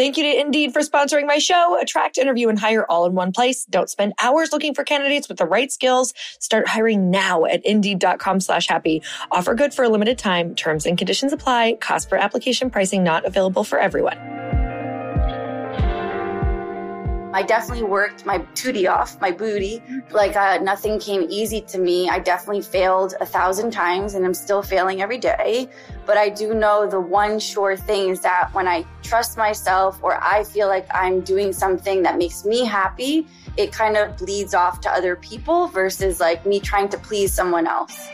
Thank you to Indeed for sponsoring my show. Attract, interview, and hire all in one place. Don't spend hours looking for candidates with the right skills. Start hiring now at indeed.com slash happy. Offer good for a limited time. Terms and conditions apply. Cost per application pricing not available for everyone. I definitely worked my tootie off, my booty. Like uh, nothing came easy to me. I definitely failed a thousand times and I'm still failing every day. But I do know the one sure thing is that when I trust myself or I feel like I'm doing something that makes me happy, it kind of bleeds off to other people versus like me trying to please someone else.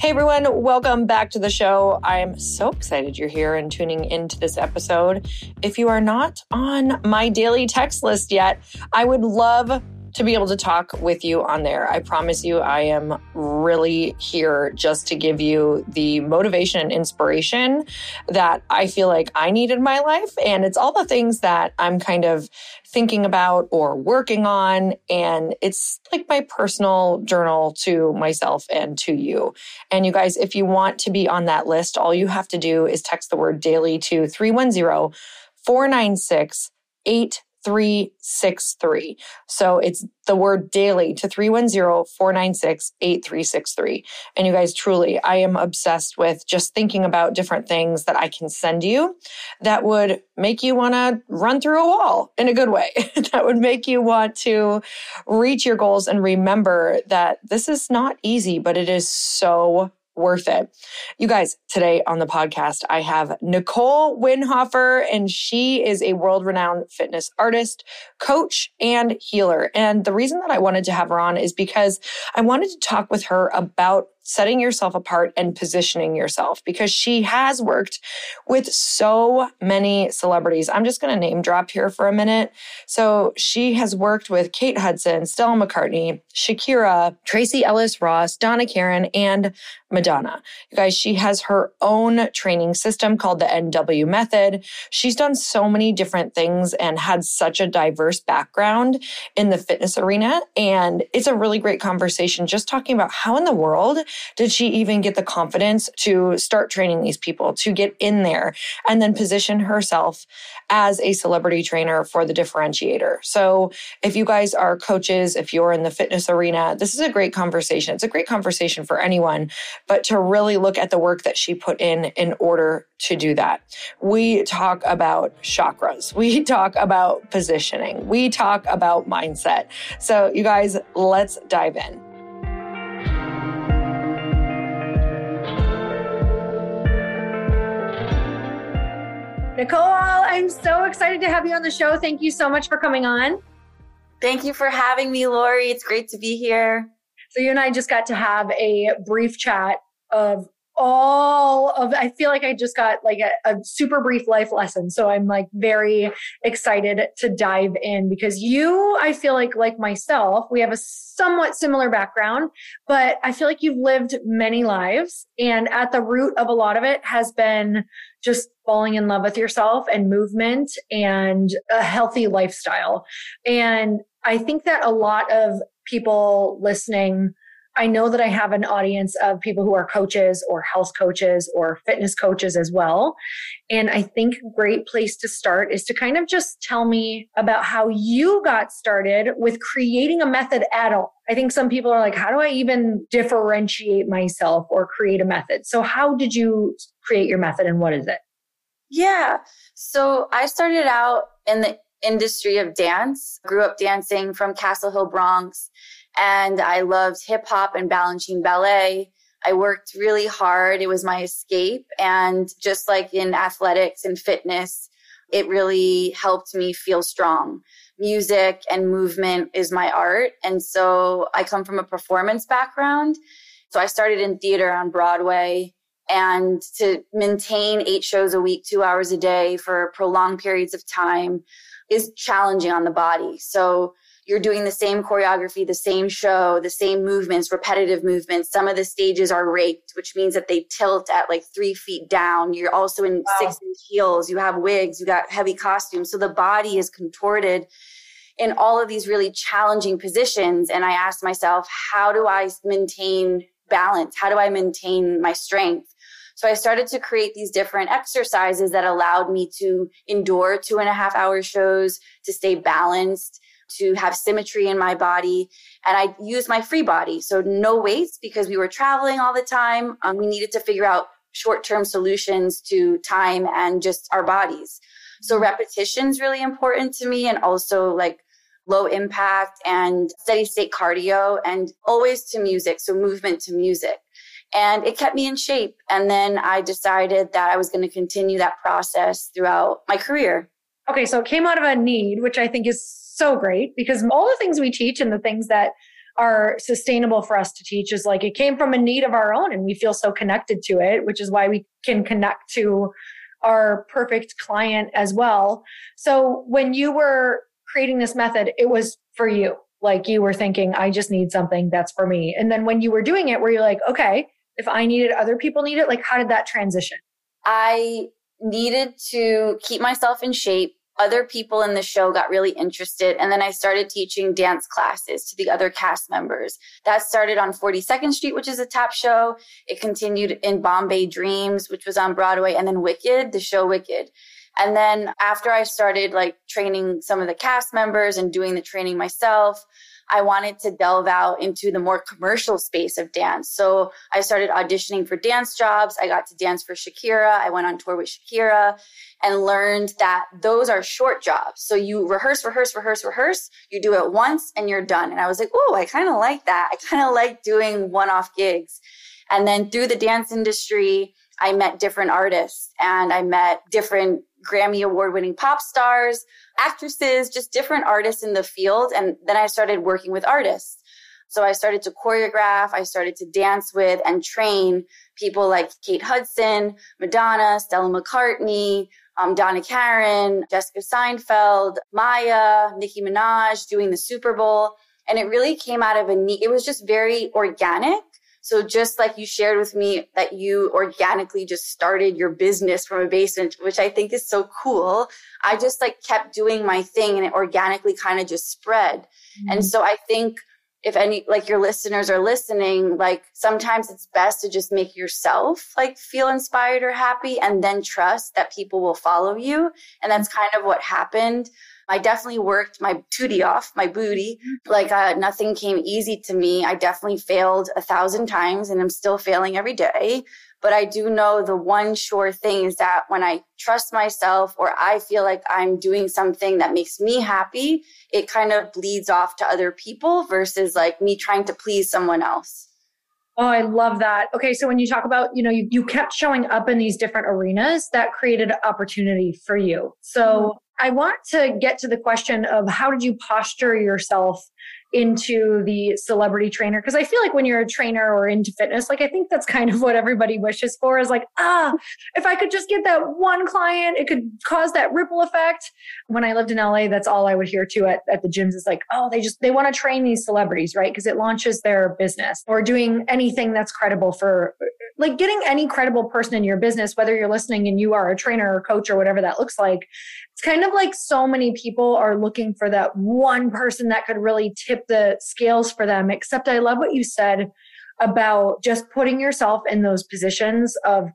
Hey everyone, welcome back to the show. I'm so excited you're here and tuning into this episode. If you are not on my daily text list yet, I would love to be able to talk with you on there. I promise you, I am really here just to give you the motivation and inspiration that I feel like I need in my life. And it's all the things that I'm kind of thinking about or working on. And it's like my personal journal to myself and to you. And you guys, if you want to be on that list, all you have to do is text the word daily to 310 496 8363. So it's the word daily to 310-496-8363. And you guys truly, I am obsessed with just thinking about different things that I can send you that would make you want to run through a wall in a good way. that would make you want to reach your goals and remember that this is not easy, but it is so worth it. You guys, today on the podcast, I have Nicole Winhoffer, and she is a world renowned fitness artist, coach, and healer. And the reason that I wanted to have her on is because I wanted to talk with her about setting yourself apart and positioning yourself because she has worked with so many celebrities. I'm just going to name drop here for a minute. So she has worked with Kate Hudson, Stella McCartney, Shakira, Tracee Ellis Ross, Donna Karan, and Madonna. You guys, she has her own training system called the NW Method. She's done so many different things and had such a diverse background in the fitness arena. And it's a really great conversation just talking about how in the world did she even get the confidence to start training these people, to get in there and then position herself as a celebrity trainer for the differentiator. So if you guys are coaches, if you're in the fitness arena, this is a great conversation. It's a great conversation for anyone, but to really look at the work that she put in in order to do that. We talk about chakras. We talk about positioning. We talk about mindset. So you guys, let's dive in. Nicole, I'm so excited to have you on the show. Thank you so much for coming on. Thank you for having me, Lori. It's great to be here. So, you and I just got to have a brief chat of all of i feel like i just got like a, a, super brief life lesson. So i'm like very excited to dive in because you i feel like like myself we have a somewhat similar background but i feel like you've lived many lives and at the root of a lot of it has been just falling in love with yourself and movement and a healthy lifestyle. And i think that a lot of people listening I know that I have an audience of people who are coaches or health coaches or fitness coaches as well. And I think a great place to start is to kind of just tell me about how you got started with creating a method at all. I think some people are like, how do I even differentiate myself or create a method? So, how did you create your method and what is it? Yeah. So, I started out in the industry of dance, grew up dancing from Castle Hill, Bronx and I loved hip hop and Balanchine ballet. I worked really hard. It was my escape. And just like in athletics and fitness, it really helped me feel strong. Music and movement is my art. And so I come from a performance background. So I started in theater on Broadway and to maintain eight shows a week, two hours a day for prolonged periods of time is challenging on the body. So you're doing the same choreography, the same show, the same movements, repetitive movements. Some of the stages are raked, which means that they tilt at like three feet down. You're also in wow. six inch heels. You have wigs, you got heavy costumes. So the body is contorted in all of these really challenging positions. And I asked myself, how do I maintain balance? How do I maintain my strength? So I started to create these different exercises that allowed me to endure two and a half hour shows, to stay balanced, to have symmetry in my body. And I used my free body. So no weights because we were traveling all the time. Um, we needed to figure out short term solutions to time and just our bodies. So mm-hmm. repetition is really important to me and also like low impact and steady state cardio and always to music. So movement to music. And it kept me in shape. And then I decided that I was going to continue that process throughout my career. Okay, so it came out of a need, which I think is so great because all the things we teach and the things that are sustainable for us to teach is like it came from a need of our own and we feel so connected to it, which is why we can connect to our perfect client as well. So when you were creating this method, it was for you. Like you were thinking, I just need something that's for me. And then when you were doing it, where you're like, okay, if I need it, other people need it, like how did that transition? I needed to keep myself in shape other people in the show got really interested. And then I started teaching dance classes to the other cast members. That started on 42nd Street, which is a tap show. It continued in Bombay Dreams, which was on Broadway, and then Wicked, the show Wicked. And then after I started like training some of the cast members and doing the training myself, I wanted to delve out into the more commercial space of dance. So I started auditioning for dance jobs. I got to dance for Shakira. I went on tour with Shakira and learned that those are short jobs. So you rehearse, rehearse, rehearse, rehearse. You do it once and you're done. And I was like, oh, I kind of like that. I kind of like doing one off gigs. And then through the dance industry, I met different artists and I met different Grammy award winning pop stars, actresses, just different artists in the field. And then I started working with artists. So I started to choreograph, I started to dance with and train people like Kate Hudson, Madonna, Stella McCartney, um, Donna Karan, Jessica Seinfeld, Maya, Nicki Minaj doing the Super Bowl. And it really came out of a need. It was just very organic. So just like you shared with me that you organically just started your business from a basement, which I think is so cool. I just like kept doing my thing and it organically kind of just spread. Mm-hmm. And so I think if any like your listeners are listening like sometimes it's best to just make yourself like feel inspired or happy and then trust that people will follow you and that's kind of what happened i definitely worked my tootie off my booty. Like uh, nothing came easy to me. I definitely failed a thousand times and i'm still failing every day. But I do know the one sure thing is that when I trust myself or I feel like I'm doing something that makes me happy, it kind of bleeds off to other people versus like me trying to please someone else. Oh, I love that. Okay, so when you talk about, you know, you, you kept showing up in these different arenas, that created opportunity for you. So mm-hmm. I want to get to the question of how did you posture yourself into the celebrity trainer because I feel like when you're a trainer or into fitness, like I think that's kind of what everybody wishes for is like, ah, if I could just get that one client, it could cause that ripple effect. When I lived in LA, that's all I would hear too at, at the gyms is like, oh, they just they want to train these celebrities, right? Because it launches their business or doing anything that's credible for like getting any credible person in your business, whether you're listening and you are a trainer or coach or whatever that looks like. It's kind of like so many people are looking for that one person that could really tip the scales for them. Except I love what you said about just putting yourself in those positions of,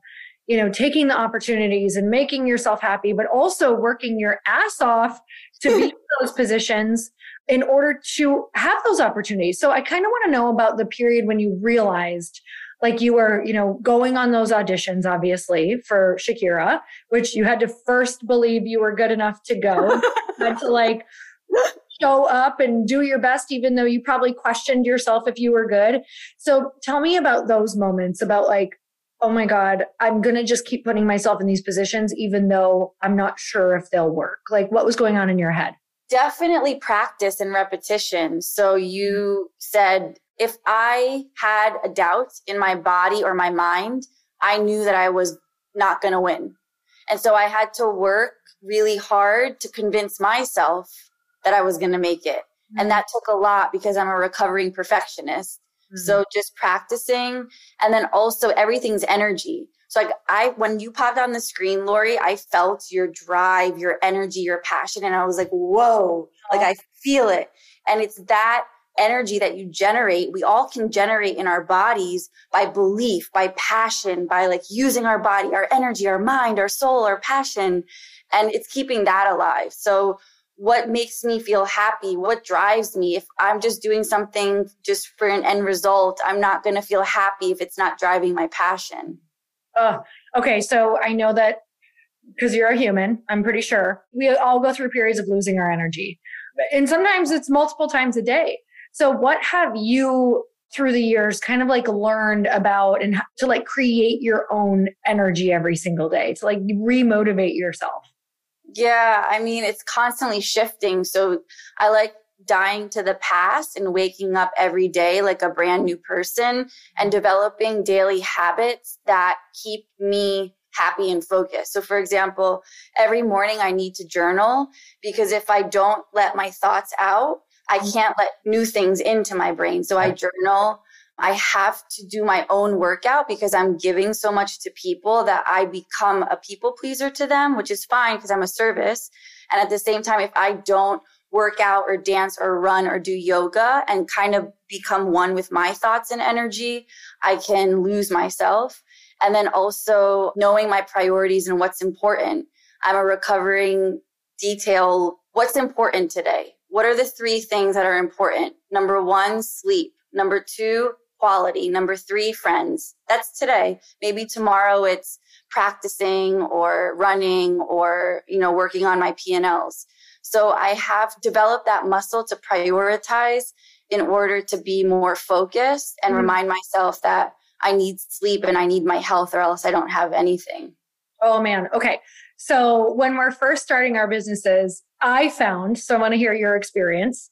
you know, taking the opportunities and making yourself happy, but also working your ass off to be in those positions in order to have those opportunities. So I kind of want to know about the period when you realized like you were, you know, going on those auditions, obviously, for Shakira, which you had to first believe you were good enough to go. had to like show up and do your best, even though you probably questioned yourself if you were good. So tell me about those moments about like, oh my God, I'm going to just keep putting myself in these positions, even though I'm not sure if they'll work. Like, what was going on in your head? Definitely practice and repetition. So you said, if I had a doubt in my body or my mind, I knew that I was not going to win. And so I had to work really hard to convince myself that I was going to make it. Mm-hmm. And that took a lot because I'm a recovering perfectionist. Mm-hmm. So just practicing and then also everything's energy. So like I, when you popped on the screen, Lori, I felt your drive, your energy, your passion. And I was like, whoa, like I feel it. And it's that energy that you generate, we all can generate in our bodies by belief, by passion, by like using our body, our energy, our mind, our soul, our passion. And it's keeping that alive. So what makes me feel happy? What drives me? If I'm just doing something just for an end result, I'm not going to feel happy if it's not driving my passion. Uh, okay. So I know that because you're a human, I'm pretty sure we all go through periods of losing our energy. And sometimes it's multiple times a day. So, what have you through the years kind of like learned about and to like create your own energy every single day to like remotivate yourself? Yeah, I mean, it's constantly shifting. So, I like dying to the past and waking up every day like a brand new person and developing daily habits that keep me happy and focused. So, for example, every morning I need to journal because if I don't let my thoughts out, I can't let new things into my brain. So I journal. I have to do my own workout because I'm giving so much to people that I become a people pleaser to them, which is fine because I'm a service. And at the same time, if I don't work out or dance or run or do yoga and kind of become one with my thoughts and energy, I can lose myself. And then also knowing my priorities and what's important. I'm a recovering detail. What's important today? What are the three things that are important? Number one, sleep. Number two, quality. Number three, friends. That's today. Maybe tomorrow it's practicing or running or, you know, working on my P&Ls. So I have developed that muscle to prioritize in order to be more focused and mm-hmm. remind myself that I need sleep and I need my health or else I don't have anything. Oh man. Okay. So when we're first starting our businesses, I found, so I want to hear your experience.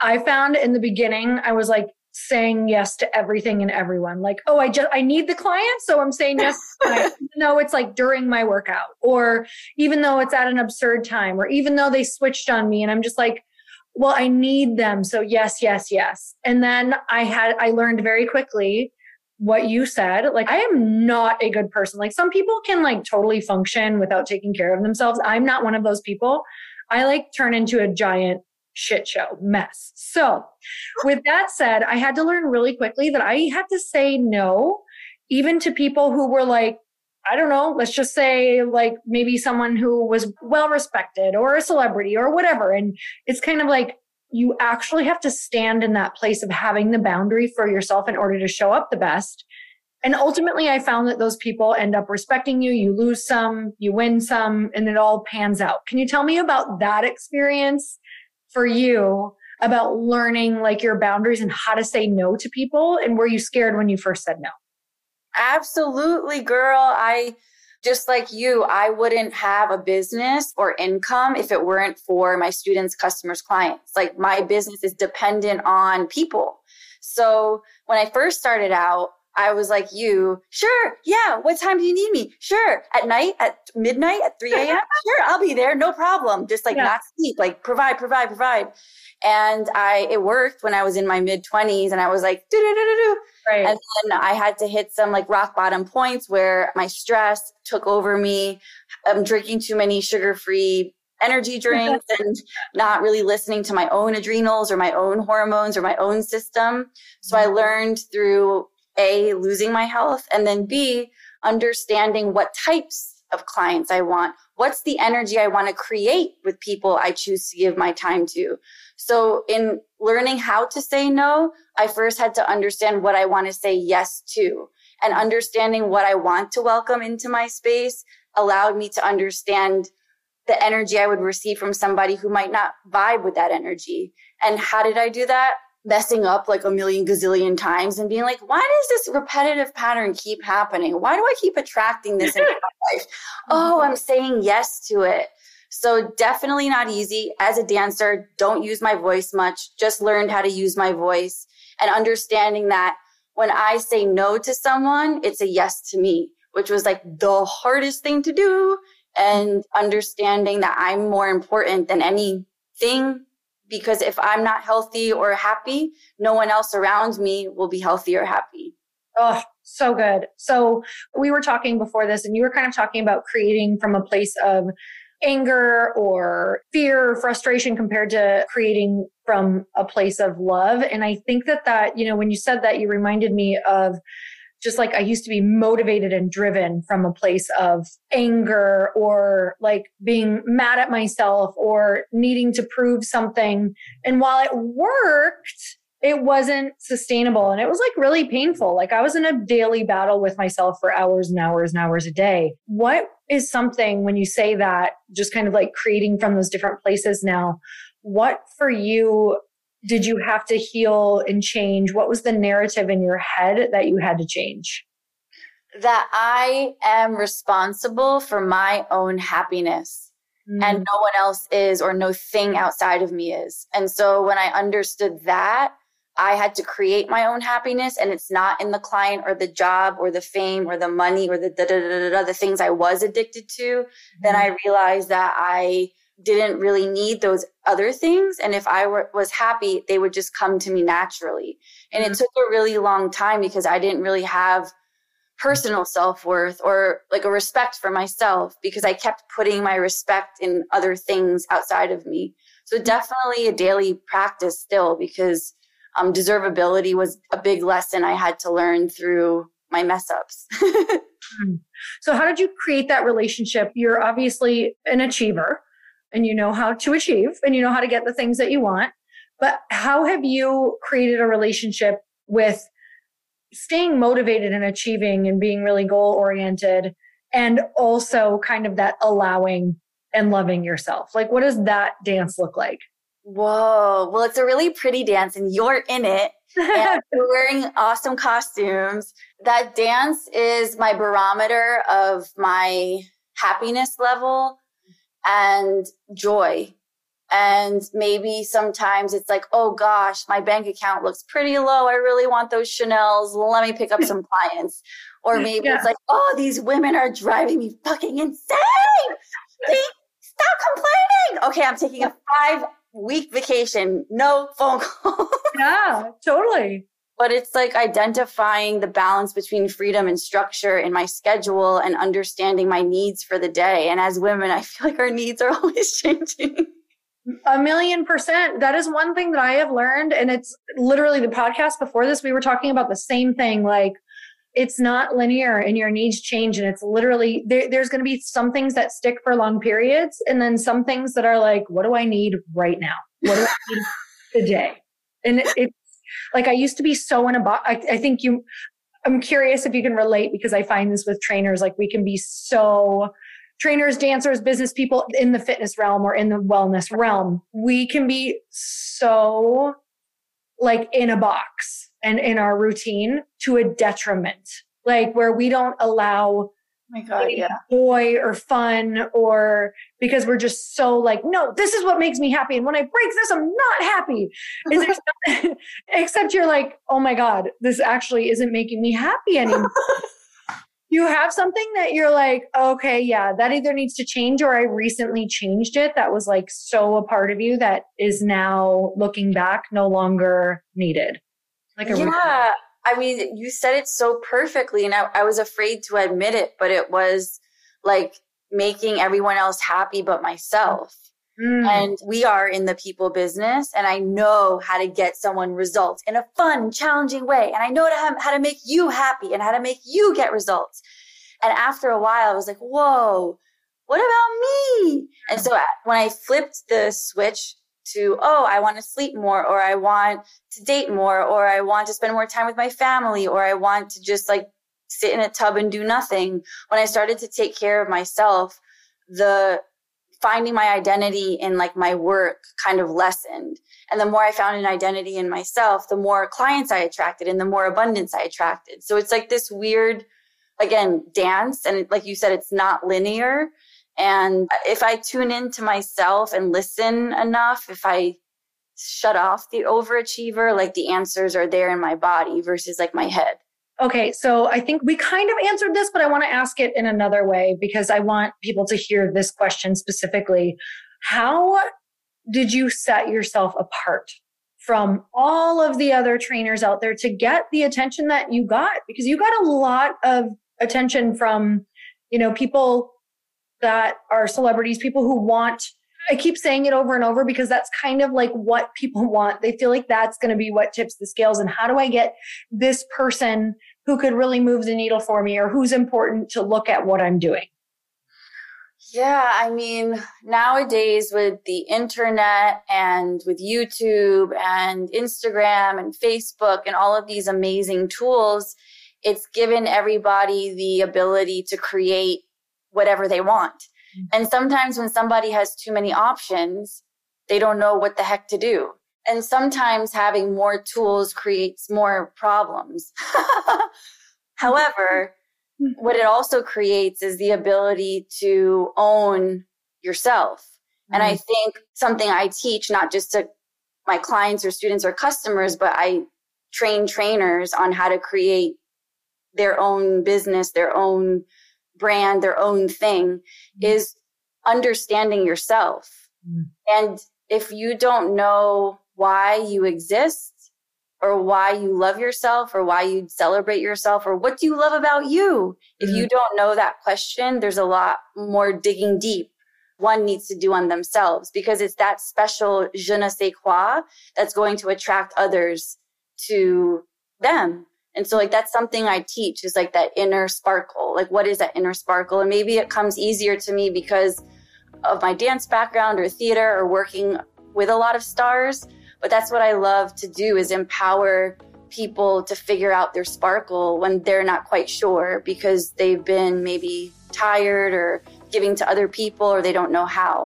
I found in the beginning, I was like saying yes to everything and everyone. Like, oh, I just I need the client, so I'm saying yes. even though it's like during my workout, or even though it's at an absurd time, or even though they switched on me, and I'm just like, well, I need them, so yes, yes, yes. And then I had I learned very quickly what you said like i am not a good person like some people can like totally function without taking care of themselves i'm not one of those people i like turn into a giant shit show mess. So, with that said, I had to learn really quickly that I had to say no, even to people who were like, I don't know, let's just say like maybe someone who was well respected or a celebrity or whatever. And it's kind of like you actually have to stand in that place of having the boundary for yourself in order to show up the best. And ultimately, I found that those people end up respecting you. You lose some, you win some, and it all pans out. Can you tell me about that experience for you about learning like your boundaries and how to say no to people? And were you scared when you first said no? Absolutely, girl. I just like you, I wouldn't have a business or income if it weren't for my students, customers, clients. Like my business is dependent on people. So when I first started out, I was like you, sure, yeah, what time do you need me? Sure, at night, at midnight, at 3 a.m. sure, I'll be there, no problem. Just like yeah. not sleep, like provide, provide, provide. And I, it worked when I was in my mid 20s and I was like, do, do, do, do, do. Right. And then I had to hit some like rock bottom points where my stress took over me. I'm drinking too many sugar free energy drinks and not really listening to my own adrenals or my own hormones or my own system. So I mm-hmm. learned through a, losing my health, and then B, understanding what types of clients I want. What's the energy I want to create with people I choose to give my time to? So in learning how to say no, I first had to understand what I want to say yes to and understanding what I want to welcome into my space allowed me to understand the energy I would receive from somebody who might not vibe with that energy. And how did I do that? Messing up like a million gazillion times and being like, why does this repetitive pattern keep happening? Why do I keep attracting this in my life? Oh, I'm saying yes to it. So definitely not easy. As a dancer, don't use my voice much. Just learned how to use my voice and understanding that when I say no to someone, it's a yes to me, which was like the hardest thing to do. And understanding that I'm more important than anything because if I'm not healthy or happy, no one else around me will be healthy or happy. Oh, so good. So we were talking before this, and you were kind of talking about creating from a place of anger or fear or frustration compared to creating from a place of love. And I think that that, you know, when you said that, you reminded me of just like I used to be motivated and driven from a place of anger or like being mad at myself or needing to prove something. And while it worked, it wasn't sustainable and it was like really painful. Like I was in a daily battle with myself for hours and hours and hours a day. What is something when you say that, just kind of like creating from those different places now? What for you did you have to heal and change? What was the narrative in your head that you had to change? That I am responsible for my own happiness mm. and no one else is or no thing outside of me is. And so when I understood that, I had to create my own happiness and it's not in the client or the job or the fame or the money or the da, da, da, da, da the things I was addicted to. Mm. Then I realized that I didn't really need those other things. And if I were, was happy, they would just come to me naturally. And mm-hmm. it took a really long time because I didn't really have personal self worth or like a respect for myself because I kept putting my respect in other things outside of me. So mm-hmm. definitely a daily practice still because um, deservability was a big lesson I had to learn through my mess ups. Hmm. so how did you create that relationship? You're obviously an achiever and you know how to achieve and you know how to get the things that you want. But how have you created a relationship with staying motivated and achieving and being really goal oriented and also kind of that allowing and loving yourself? Like, what does that dance look like? Whoa. Well, it's a really pretty dance and you're in it. and you're wearing awesome costumes. That dance is my barometer of my happiness level and joy And maybe sometimes it's like, oh gosh, my bank account looks pretty low. I really want those Chanel's. Let me pick up some clients. Or maybe yeah. it's like, oh, these women are driving me fucking insane. They, stop complaining. Okay, I'm taking a five week vacation, no phone calls. yeah, totally. But it's like identifying the balance between freedom and structure in my schedule and understanding my needs for the day. And as women, I feel like our needs are always changing. A million percent. That is one thing that I have learned. And it's literally the podcast before this, we were talking about the same thing. Like, it's not linear and your needs change. And it's literally, there, there's going to be some things that stick for long periods. And then some things that are like, what do I need right now? What do I need today? And it, it's like, I used to be so in a box. I, I think you, I'm curious if you can relate because I find this with trainers. Like, we can be so, trainers, dancers, business people in the fitness realm or in the wellness realm, we can be so like in a box and in our routine to a detriment, like where we don't allow my God, yeah. joy or fun or because we're just so like, no, this is what makes me happy. And when I break this, I'm not happy. Except you're like, oh my God, this actually isn't making me happy anymore you have something that you're like, okay, yeah, that either needs to change or I recently changed it that was like so a part of you that is now looking back no longer needed. Like a yeah. I mean, you said it so perfectly, and I, I was afraid to admit it, but it was like making everyone else happy but myself. Mm. And we are in the people business and I know how to get someone results in a fun, challenging way. And I know how to make you happy and how to make you get results. And after a while, I was like, whoa, what about me? And so when I flipped the switch to, oh, I want to sleep more, or I want to date more, or I want to spend more time with my family, or I want to just like sit in a tub and do nothing. When I started to take care of myself, the finding my identity in like my work kind of lessened. And the more I found an identity in myself, the more clients I attracted and the more abundance I attracted. So it's like this weird, again, dance. And like you said, it's not linear. And if I tune into myself and listen enough, if I shut off the overachiever, like the answers are there in my body versus like my head. Okay, so I think we kind of answered this, but I want to ask it in another way because I want people to hear this question specifically. How did you set yourself apart from all of the other trainers out there to get the attention that you got? Because you got a lot of attention from, you know, people that are celebrities, people who want I keep saying it over and over because that's kind of like what people want. They feel like that's going to be what tips the scales. And how do I get this person who could really move the needle for me or who's important to look at what I'm doing? Yeah, I mean, nowadays with the internet and with YouTube and Instagram and Facebook and all of these amazing tools, it's given everybody the ability to create whatever they want. Mm-hmm. And sometimes when somebody has too many options, they don't know what the heck to do. And sometimes having more tools creates more problems. However, mm-hmm. what it also creates is the ability to own yourself. And I mm-hmm. think something I teach, not just to my clients or students or customers, but I train trainers on how to create their own business, their own brand, their own thing mm-hmm. is understanding yourself. Mm. And if you don't know why you exist or why you love yourself or why you celebrate yourself or what do you love about you, mm. if you mm-hmm. don't know that question, there's a lot more digging deep one needs to do on themselves because it's that special je ne sais quoi that's going to attract others to them. And so like that's something I teach is like that inner sparkle. Like what is that inner sparkle? And maybe it comes easier to me because of my dance background or theater or working with a lot of stars. But that's what I love to do is empower people to figure out their sparkle when they're not quite sure because they've been maybe tired or giving to other people or they don't know how.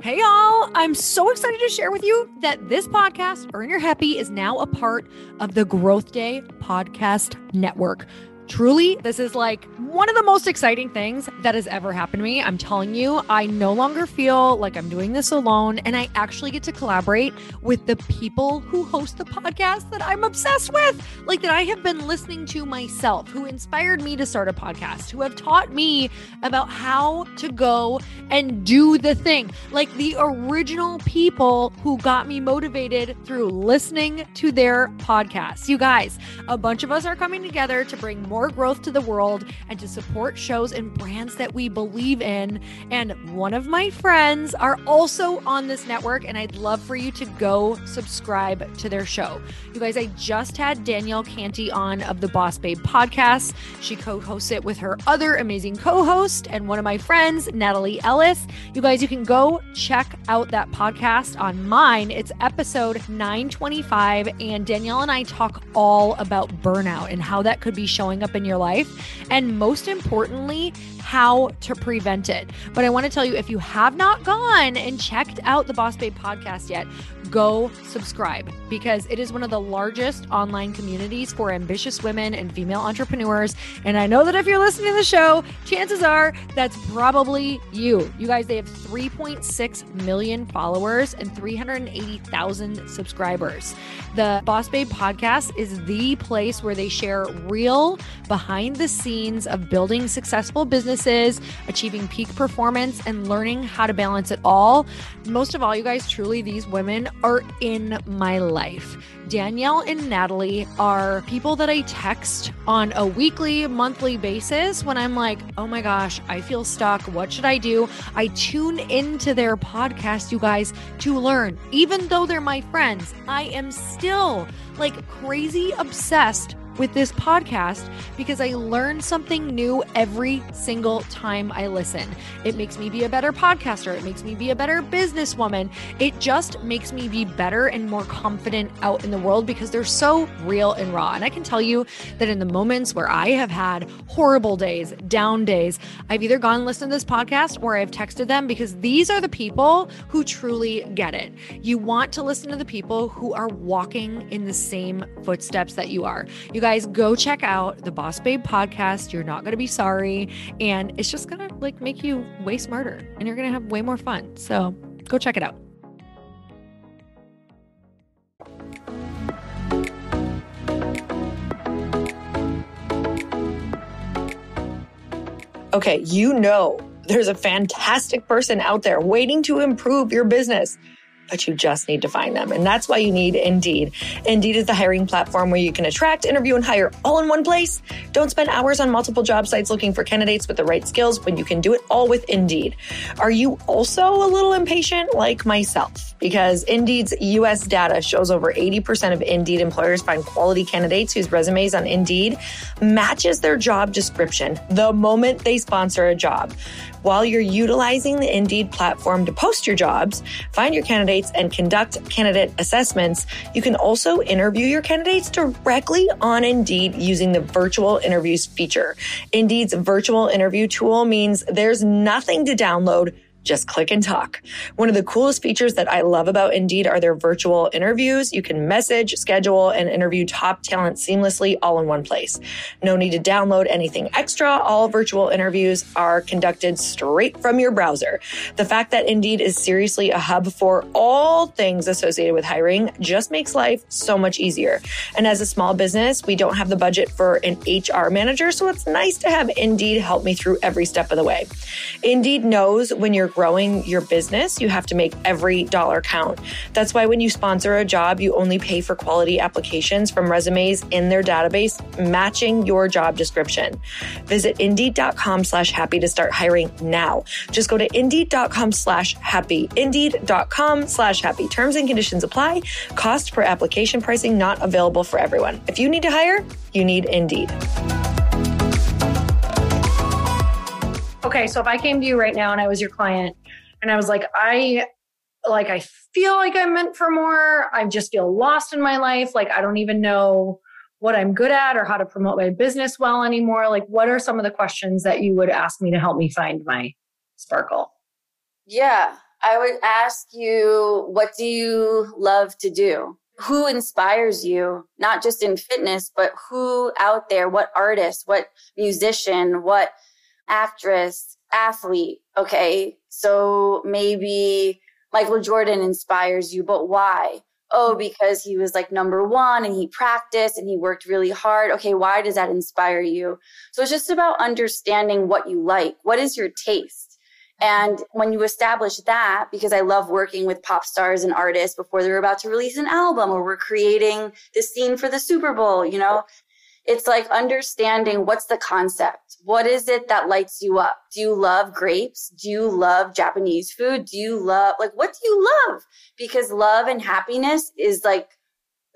Hey, y'all. I'm so excited to share with you that this podcast, Earn Your Happy, is now a part of the Growth Day Podcast Network. Truly, this is like one of the most exciting things that has ever happened to me. I'm telling you, I no longer feel like I'm doing this alone. And I actually get to collaborate with the people who host the podcast that I'm obsessed with, like that I have been listening to myself, who inspired me to start a podcast, who have taught me about how to go and do the thing. Like the original people who got me motivated through listening to their podcasts. You guys, a bunch of us are coming together to bring more more growth to the world and to support shows and brands that we believe in. And one of my friends are also on this network, and I'd love for you to go subscribe to their show. You guys, I just had Danielle Canty on of the Boss Babe podcast. She co hosts it with her other amazing co host and one of my friends, Natalie Ellis. You guys, you can go check out that podcast on mine. It's episode 925, and Danielle and I talk all about burnout and how that could be showing up up in your life, and most importantly, how to prevent it. But I want to tell you if you have not gone and checked out the Boss Babe podcast yet, go subscribe because it is one of the largest online communities for ambitious women and female entrepreneurs. And I know that if you're listening to the show, chances are that's probably you. You guys, they have 3.6 million followers and 380,000 subscribers. The Boss Babe podcast is the place where they share real behind the scenes of building successful businesses, achieving peak performance, and learning how to balance it all. Most of all, you guys, truly, these women are in my life. Danielle and Natalie are people that I text on a weekly, monthly basis when I'm like, oh my gosh, I feel stuck. What should I do? I tune into their podcast, you guys, to learn. Even though they're my friends, I am still like crazy obsessed with this podcast because I learn something new every single time I listen. It makes me be a better podcaster. It makes me be a better businesswoman. It just makes me be better and more confident out in the world because they're so real and raw. And I can tell you that in the moments where I have had horrible days, down days, I've either gone and listened to this podcast or I've texted them because these are the people who truly get it. You want to listen to the people who are walking in the same footsteps that you are. You guys guys go check out the Boss Babe podcast. You're not going to be sorry. And it's just going to like make you way smarter and you're going to have way more fun. So go check it out. Okay, you know there's a fantastic person out there waiting to improve your business but you just need to find them. And that's why you need Indeed. Indeed is the hiring platform where you can attract, interview, and hire all in one place. Don't spend hours on multiple job sites looking for candidates with the right skills when you can do it all with Indeed. Are you also a little impatient like myself? Because Indeed's US data shows over 80% of Indeed employers find quality candidates whose resumes on Indeed matches their job description the moment they sponsor a job. While you're utilizing the Indeed platform to post your jobs, find your candidates, and conduct candidate assessments, you can also interview your candidates directly on Indeed using the virtual interviews feature. Indeed's virtual interview tool means there's nothing to download just click and talk. One of the coolest features that I love about Indeed are their virtual interviews. You can message, schedule, and interview top talent seamlessly all in one place. No need to download anything extra. All virtual interviews are conducted straight from your browser. The fact that Indeed is seriously a hub for all things associated with hiring just makes life so much easier. And as a small business, we don't have the budget for an HR manager, so it's nice to have Indeed help me through every step of the way. Indeed knows when you're growing your business, you have to make every dollar count. That's why when you sponsor a job, you only pay for quality applications from resumes in their database matching your job description. Visit indeed.com slash happy to start hiring now. Just go to indeed.com slash happy. Indeed.com slash happy. Terms and conditions apply. Cost per application pricing not available for everyone. If you need to hire, you need Indeed. Okay, so if I came to you right now and I was your client and I was like, I like I feel like I'm meant for more. I just feel lost in my life. Like I don't even know what I'm good at or how to promote my business well anymore. Like what are some of the questions that you would ask me to help me find my sparkle? Yeah, I would ask you what do you love to do? who inspires you, not just in fitness, but who out there, what artist, what musician, what actress, athlete. Okay. So maybe Michael Jordan inspires you, but why? Oh, because he was like number one and he practiced and he worked really hard. Okay. Why does that inspire you? So it's just about understanding what you like. What is your taste? And when you establish that, because I love working with pop stars and artists before they're about to release an album or we're creating the scene for the Super Bowl, you know, it's like understanding what's the concept. What is it that lights you up? Do you love grapes? Do you love Japanese food? Do you love, like, what do you love? Because love and happiness is like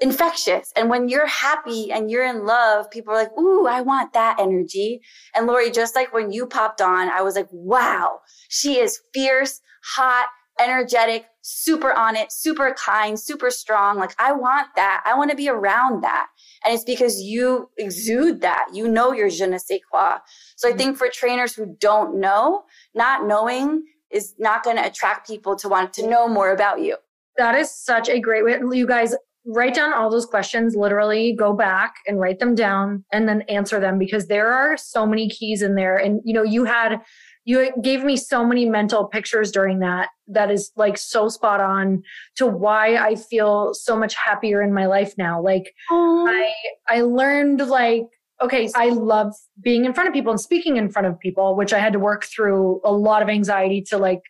infectious. And when you're happy and you're in love, people are like, Ooh, I want that energy. And Lori, just like when you popped on, I was like, wow, she is fierce, hot, energetic, super on it, super kind, super strong. Like I want that. I want to be around that. And it's because you exude that. You know your je ne sais quoi. So I mm-hmm. think for trainers who don't know, not knowing is not going to attract people to want to know more about you. That is such a great way. You guys, write down all those questions, literally go back and write them down and then answer them because there are so many keys in there. And, you know, you had, you gave me so many mental pictures during that that is like so spot on to why I feel so much happier in my life now. Like Aww. I I learned like okay, I love being in front of people and speaking in front of people, which I had to work through a lot of anxiety to like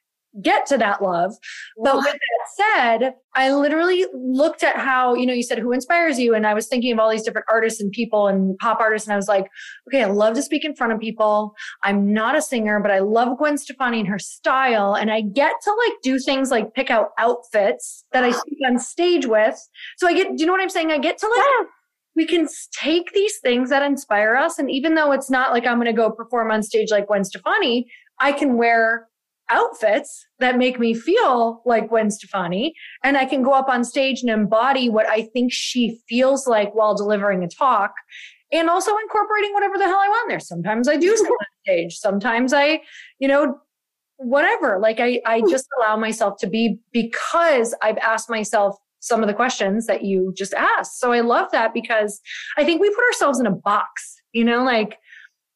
get to that love. But with that said, I literally looked at how, you know, you said who inspires you. And I was thinking of all these different artists and people and pop artists. And I was like, okay, I love to speak in front of people. I'm not a singer, but I love Gwen Stefani and her style. And I get to like do things like pick out outfits that I speak on stage with. So I get, do you know what I'm saying? I get to like, we can take these things that inspire us. And even though it's not like I'm going to go perform on stage like Gwen Stefani, I can wear outfits that make me feel like Gwen Stefani. And I can go up on stage and embody what I think she feels like while delivering a talk. And also incorporating whatever the hell I want there. Sometimes I do on stage. Sometimes I, you know, whatever. Like I, I just allow myself to be because I've asked myself some of the questions that you just asked. So I love that because I think we put ourselves in a box, you know, like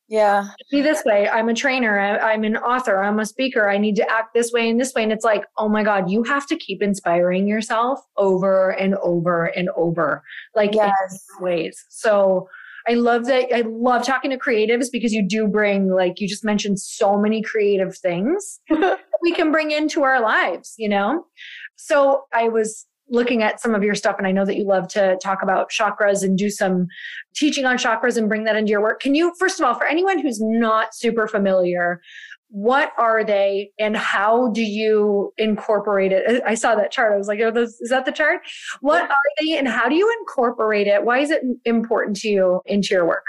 yeah. Be this way. I'm a trainer. I, am an author. I'm a speaker. I need to act this way and this way. And it's like, oh my God, you have to keep inspiring yourself over and over and over, like yes. ways. So I love that. I love talking to creatives because you do bring, like you just mentioned, so many creative things we can bring into our lives, you know? So I was looking at some of your stuff and I know that you love to talk about chakras and do some teaching on chakras and bring that into your work. Can you first of all for anyone who's not super familiar, what are they and how do you incorporate it? I saw that chart. I was like, oh, is that the chart? What are they and how do you incorporate it? Why is it important to you into your work?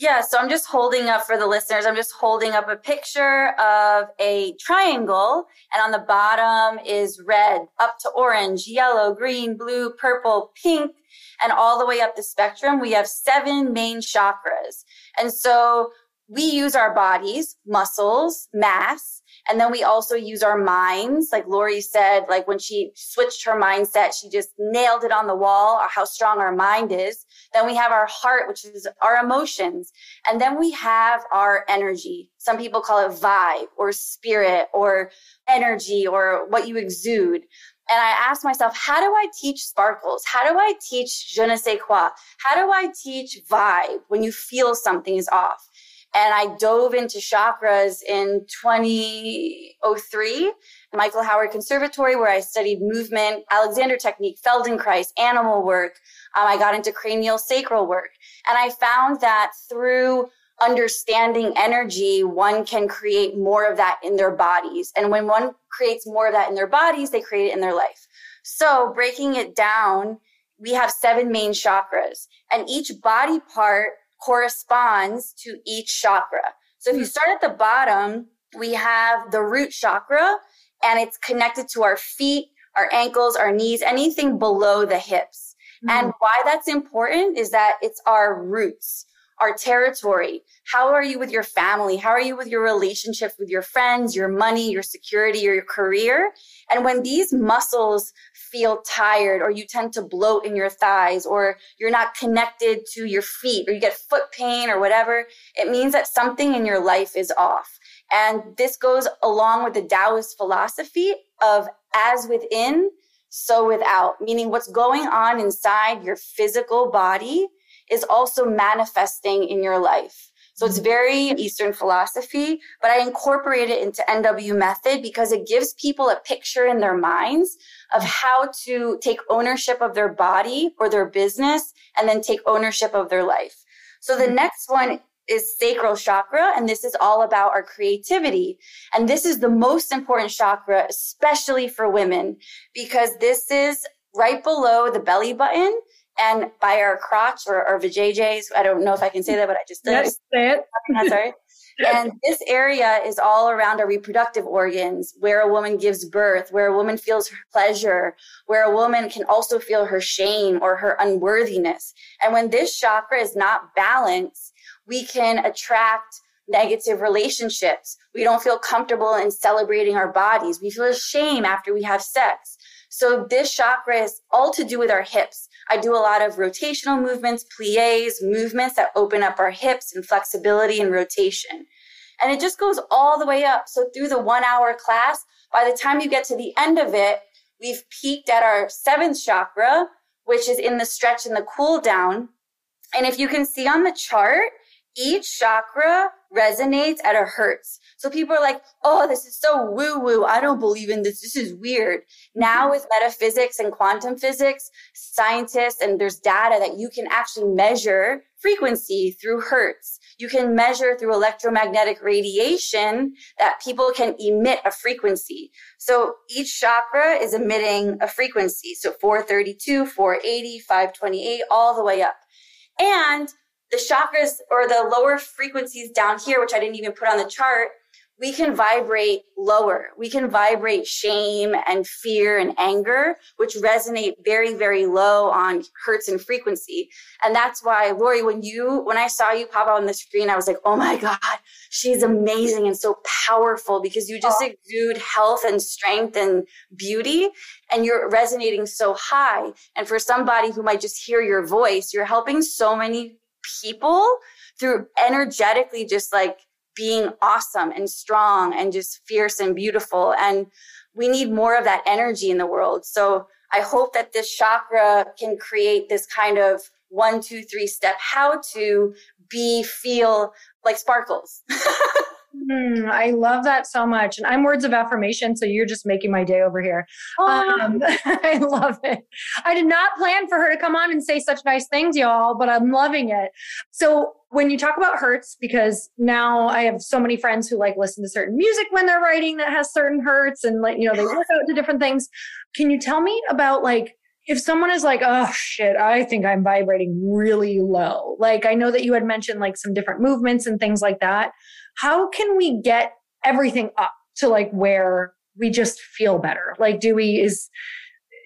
Yeah, so I'm just holding up for the listeners, I'm just holding up a picture of a triangle, and on the bottom is red up to orange, yellow, green, blue, purple, pink, and all the way up the spectrum. We have seven main chakras. And so we use our bodies, muscles, mass, and then we also use our minds. Like Lori said, like when she switched her mindset, she just nailed it on the wall, or how strong our mind is. Then we have our heart, which is our emotions. And then we have our energy. Some people call it vibe or spirit or energy or what you exude. And I asked myself, how do I teach sparkles? How do I teach je ne sais quoi? How do I teach vibe when you feel something is off? And I dove into chakras in 2003, Michael Howard Conservatory, where I studied movement, Alexander technique, Feldenkrais, animal work. Um, I got into cranial sacral work. And I found that through understanding energy, one can create more of that in their bodies. And when one creates more of that in their bodies, they create it in their life. So breaking it down, we have seven main chakras and each body part corresponds to each chakra. So if you hmm. start at the bottom, we have the root chakra and it's connected to our feet, our ankles, our knees, anything below the hips. Mm-hmm. And why that's important is that it's our roots. our territory. How are you with your family? How are you with your relationships with your friends, your money, your security, your career? And when these muscles feel tired or you tend to bloat in your thighs or you're not connected to your feet or you get foot pain or whatever, it means that something in your life is off. And this goes along with the Taoist philosophy of as within, so without, meaning what's going on inside your physical body is also manifesting in your life. So it's very Eastern philosophy, but I incorporate it into NW method because it gives people a picture in their minds of how to take ownership of their body or their business and then take ownership of their life. So the mm-hmm. next one is sacral chakra, and this is all about our creativity. And this is the most important chakra, especially for women, because this is right below the belly button and by our crotch or our vajayjays. I don't know if I can say that, but I just did. Yes, say it. That's right. and this area is all around our reproductive organs, where a woman gives birth, where a woman feels her pleasure, where a woman can also feel her shame or her unworthiness. And when this chakra is not balanced, we can attract negative relationships. We don't feel comfortable in celebrating our bodies. We feel shame after we have sex. So this chakra is all to do with our hips. I do a lot of rotational movements, plies, movements that open up our hips and flexibility and rotation. And it just goes all the way up. So through the one hour class, by the time you get to the end of it, we've peaked at our seventh chakra, which is in the stretch and the cool down. And if you can see on the chart, each chakra resonates at a hertz. So people are like, oh, this is so woo woo. I don't believe in this. This is weird. Now mm-hmm. with metaphysics and quantum physics, scientists and there's data that you can actually measure frequency through hertz. You can measure through electromagnetic radiation that people can emit a frequency. So each chakra is emitting a frequency. So 432, 480, 528, all the way up. And the chakras or the lower frequencies down here, which I didn't even put on the chart, we can vibrate lower. We can vibrate shame and fear and anger, which resonate very, very low on hertz and frequency. And that's why, Lori, when you, when I saw you pop out on the screen, I was like, oh my God, she's amazing and so powerful because you just exude health and strength and beauty and you're resonating so high. And for somebody who might just hear your voice, you're helping so many people through energetically just like being awesome and strong and just fierce and beautiful. And we need more of that energy in the world. So I hope that this chakra can create this kind of one, two, three step how to be, feel like sparkles. Mm, I love that so much. And I'm words of affirmation, so you're just making my day over here. Oh. Um, I love it. I did not plan for her to come on and say such nice things, y'all, but I'm loving it. So when you talk about hertz, because now I have so many friends who like listen to certain music when they're writing that has certain hertz and like, you know, they work out to different things. Can you tell me about like if someone is like, oh shit, I think I'm vibrating really low. Like I know that you had mentioned like some different movements and things like that how can we get everything up to like where we just feel better? Like, do we, is,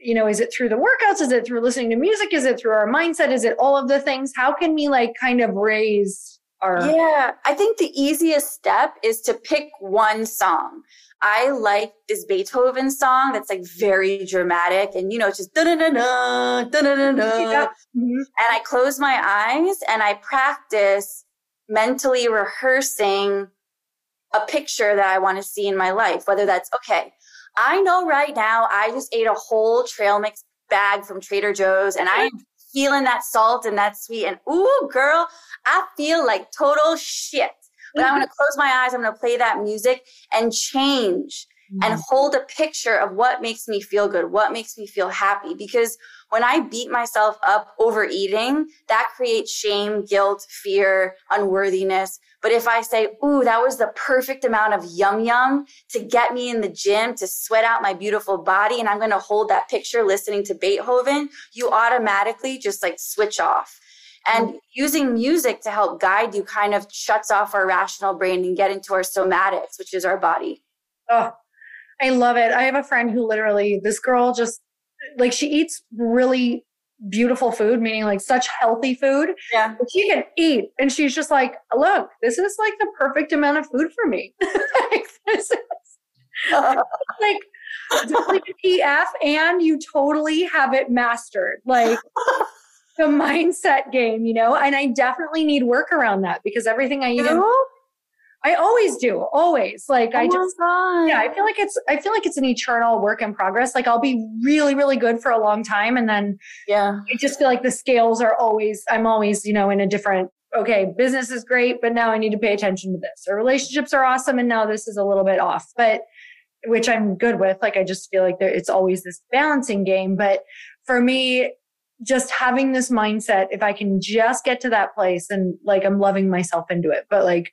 you know, is it through the workouts? Is it through listening to music? Is it through our mindset? Is it all of the things? How can we like kind of raise our. Yeah, I think the easiest step is to pick one song. I like this Beethoven song that's like very dramatic and you know, it's just da da da da da da da. Mm-hmm. And I close my eyes and I practice mentally rehearsing a picture that I want to see in my life, whether that's okay. I know right now I just ate a whole trail mix bag from Trader Joe's and I'm feeling that salt and that sweet and ooh girl, I feel like total shit. But I'm going to close my eyes. I'm going to play that music and change mm-hmm. and hold a picture of what makes me feel good, what makes me feel happy. Because when I beat myself up overeating, that creates shame, guilt, fear, unworthiness. But if I say, ooh, that was the perfect amount of yum yum to get me in the gym to sweat out my beautiful body, and I'm going to hold that picture listening to Beethoven, you automatically just like switch off. And using music to help guide you kind of shuts off our rational brain and get into our somatics, which is our body. Oh, I love it. I have a friend who literally, this girl just like she eats really beautiful food, meaning like such healthy food. Yeah. She can eat. And she's just like, look, this is like the perfect amount of food for me. like, this is like WTF, and you totally have it mastered. Like the mindset game, you know? And I definitely need work around that because everything I eat in I always do, always. Like oh I just yeah, I feel like it's I feel like it's an eternal work in progress. Like I'll be really, really good for a long time and then yeah, I just feel like the scales are always I'm always, you know, in a different okay, business is great, but now I need to pay attention to this. Or relationships are awesome and now this is a little bit off. But which I'm good with. Like I just feel like there it's always this balancing game. But for me, just having this mindset, if I can just get to that place and like I'm loving myself into it. But like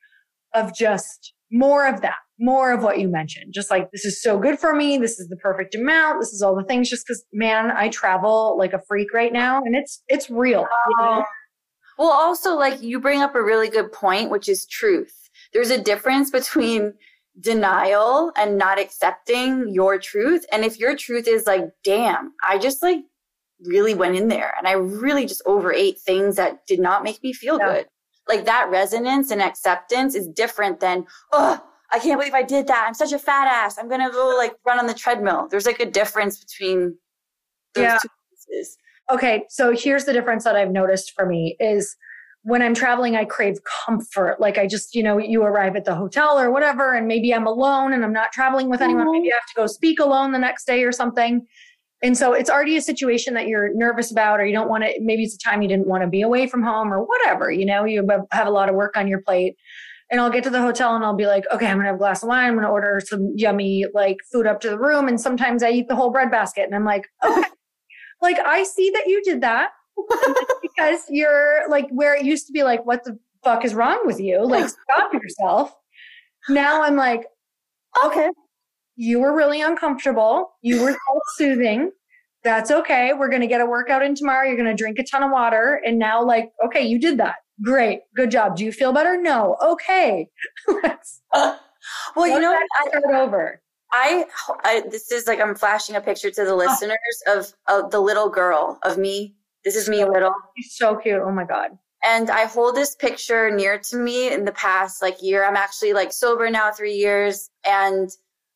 of just more of that, more of what you mentioned. Just like, this is so good for me. This is the perfect amount. This is all the things. Just because, man, I travel like a freak right now and it's, it's real. You know? Well, also, like, you bring up a really good point, which is truth. There's a difference between denial and not accepting your truth. And if your truth is like, damn, I just like really went in there and I really just overate things that did not make me feel yeah. good like that resonance and acceptance is different than, oh, I can't believe I did that. I'm such a fat ass. I'm going to go like run on the treadmill. There's like a difference between those yeah. two pieces. Okay. So here's the difference that I've noticed for me is when I'm traveling, I crave comfort. Like I just, you know, you arrive at the hotel or whatever, and maybe I'm alone and I'm not traveling with anyone. Mm-hmm. Maybe I have to go speak alone the next day or something. And so it's already a situation that you're nervous about, or you don't want to, maybe it's a time you didn't want to be away from home or whatever, you know, you have a lot of work on your plate. And I'll get to the hotel and I'll be like, okay, I'm gonna have a glass of wine. I'm gonna order some yummy like food up to the room. And sometimes I eat the whole bread basket. And I'm like, okay, like I see that you did that because you're like where it used to be like, what the fuck is wrong with you? Like, stop yourself. Now I'm like, okay, you were really uncomfortable. You were self soothing. That's okay. We're going to get a workout in tomorrow. You're going to drink a ton of water. And now, like, okay, you did that. Great. Good job. Do you feel better? No. Okay. Let's, uh, well, you know, I start over. I, I, this is like I'm flashing a picture to the listeners oh. of, of the little girl of me. This is me a little. She's so cute. Oh my god. And I hold this picture near to me in the past like year. I'm actually like sober now 3 years and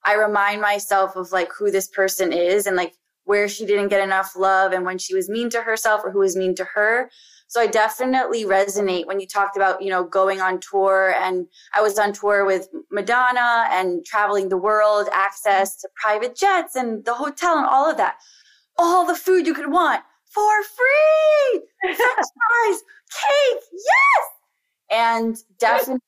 I remind myself of like who this person is and like where she didn't get enough love and when she was mean to herself or who was mean to her. So I definitely resonate when you talked about, you know, going on tour and I was on tour with Madonna and traveling the world, access to private jets and the hotel and all of that. All the food you could want for free. French fries, cake, yes. And definitely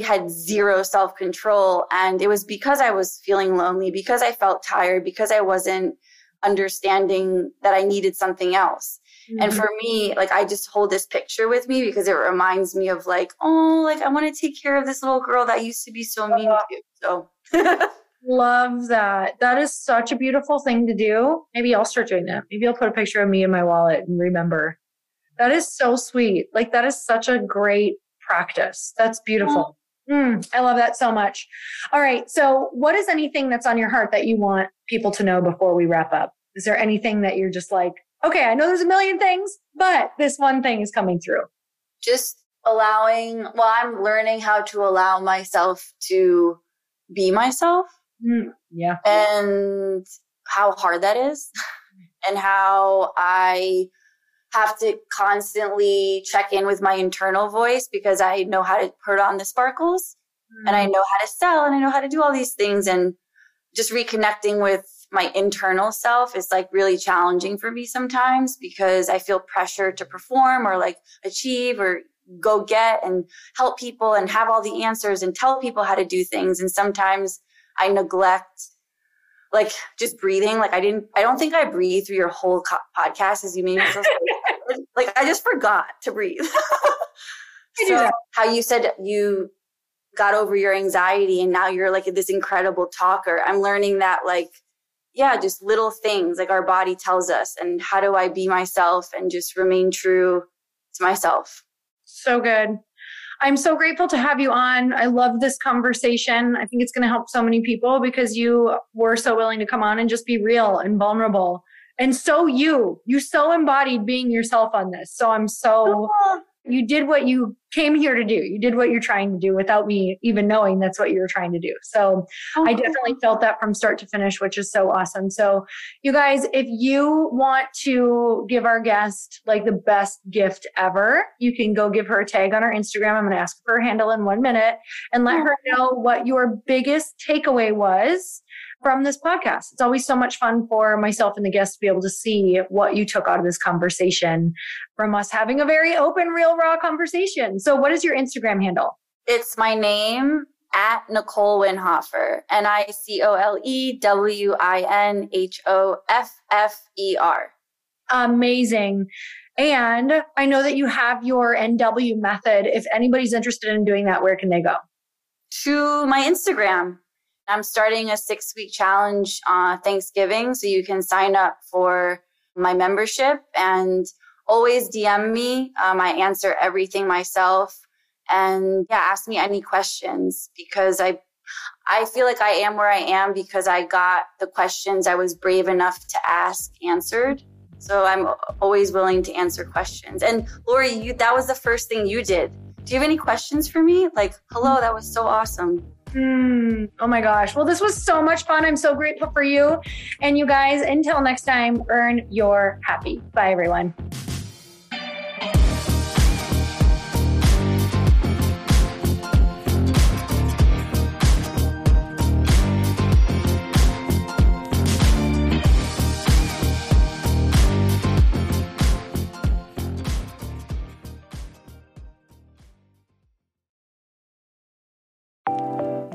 had zero self control. And it was because I was feeling lonely, because I felt tired, because I wasn't understanding that I needed something else. Mm-hmm. And for me, like I just hold this picture with me because it reminds me of like, oh, like I want to take care of this little girl that used to be so mean uh, to. So love that. That is such a beautiful thing to do. Maybe I'll start doing that. Maybe I'll put a picture of me in my wallet and remember. That is so sweet. Like that is such a great practice. That's beautiful. Mm, I love that so much. All right. So, what is anything that's on your heart that you want people to know before we wrap up? Is there anything that you're just like, okay, I know there's a million things, but this one thing is coming through? Just allowing, well, I'm learning how to allow myself to be myself. Mm, yeah. And how hard that is, and how I have to constantly check in with my internal voice because I know how to put on the sparkles mm. and I mm. know how to sell and I know how to do all these things and just reconnecting with my internal self is like really challenging for me sometimes because I feel pressure to perform or like achieve or go get and help people and have all the answers and tell people how to do things and sometimes I neglect like just breathing. Like I didn't, I don't think I breathed through your whole co- podcast as you made me feel like I just forgot to breathe. so how you said you got over your anxiety and now you're like this incredible talker. I'm learning that like, yeah, just little things like our body tells us and how do I be myself and just remain true to myself. So good. I'm so grateful to have you on. I love this conversation. I think it's going to help so many people because you were so willing to come on and just be real and vulnerable. And so you, you so embodied being yourself on this. So I'm so you did what you came here to do. You did what you're trying to do without me even knowing that's what you were trying to do. So oh. I definitely felt that from start to finish, which is so awesome. So you guys, if you want to give our guest like the best gift ever, you can go give her a tag on our Instagram. I'm going to ask for her handle in one minute and let her know what your biggest takeaway was from this podcast. It's always so much fun for myself and the guests to be able to see what you took out of this conversation from us having a very open, real, raw conversation. So, what is your Instagram handle? It's my name at Nicole Winhoffer, N I C O L E W I N H O F F E R. Amazing. And I know that you have your NW method. If anybody's interested in doing that, where can they go? To my Instagram, I'm starting a six week challenge on Thanksgiving. So you can sign up for my membership and always DM me. Um, I answer everything myself. And yeah, ask me any questions because I, I feel like I am where I am because I got the questions I was brave enough to ask answered. So I'm always willing to answer questions. And Lori, you, that was the first thing you did. Do you have any questions for me? Like, hello, that was so awesome. Mm, oh my gosh. Well, this was so much fun. I'm so grateful for you. And you guys, until next time, earn your happy. Bye, everyone.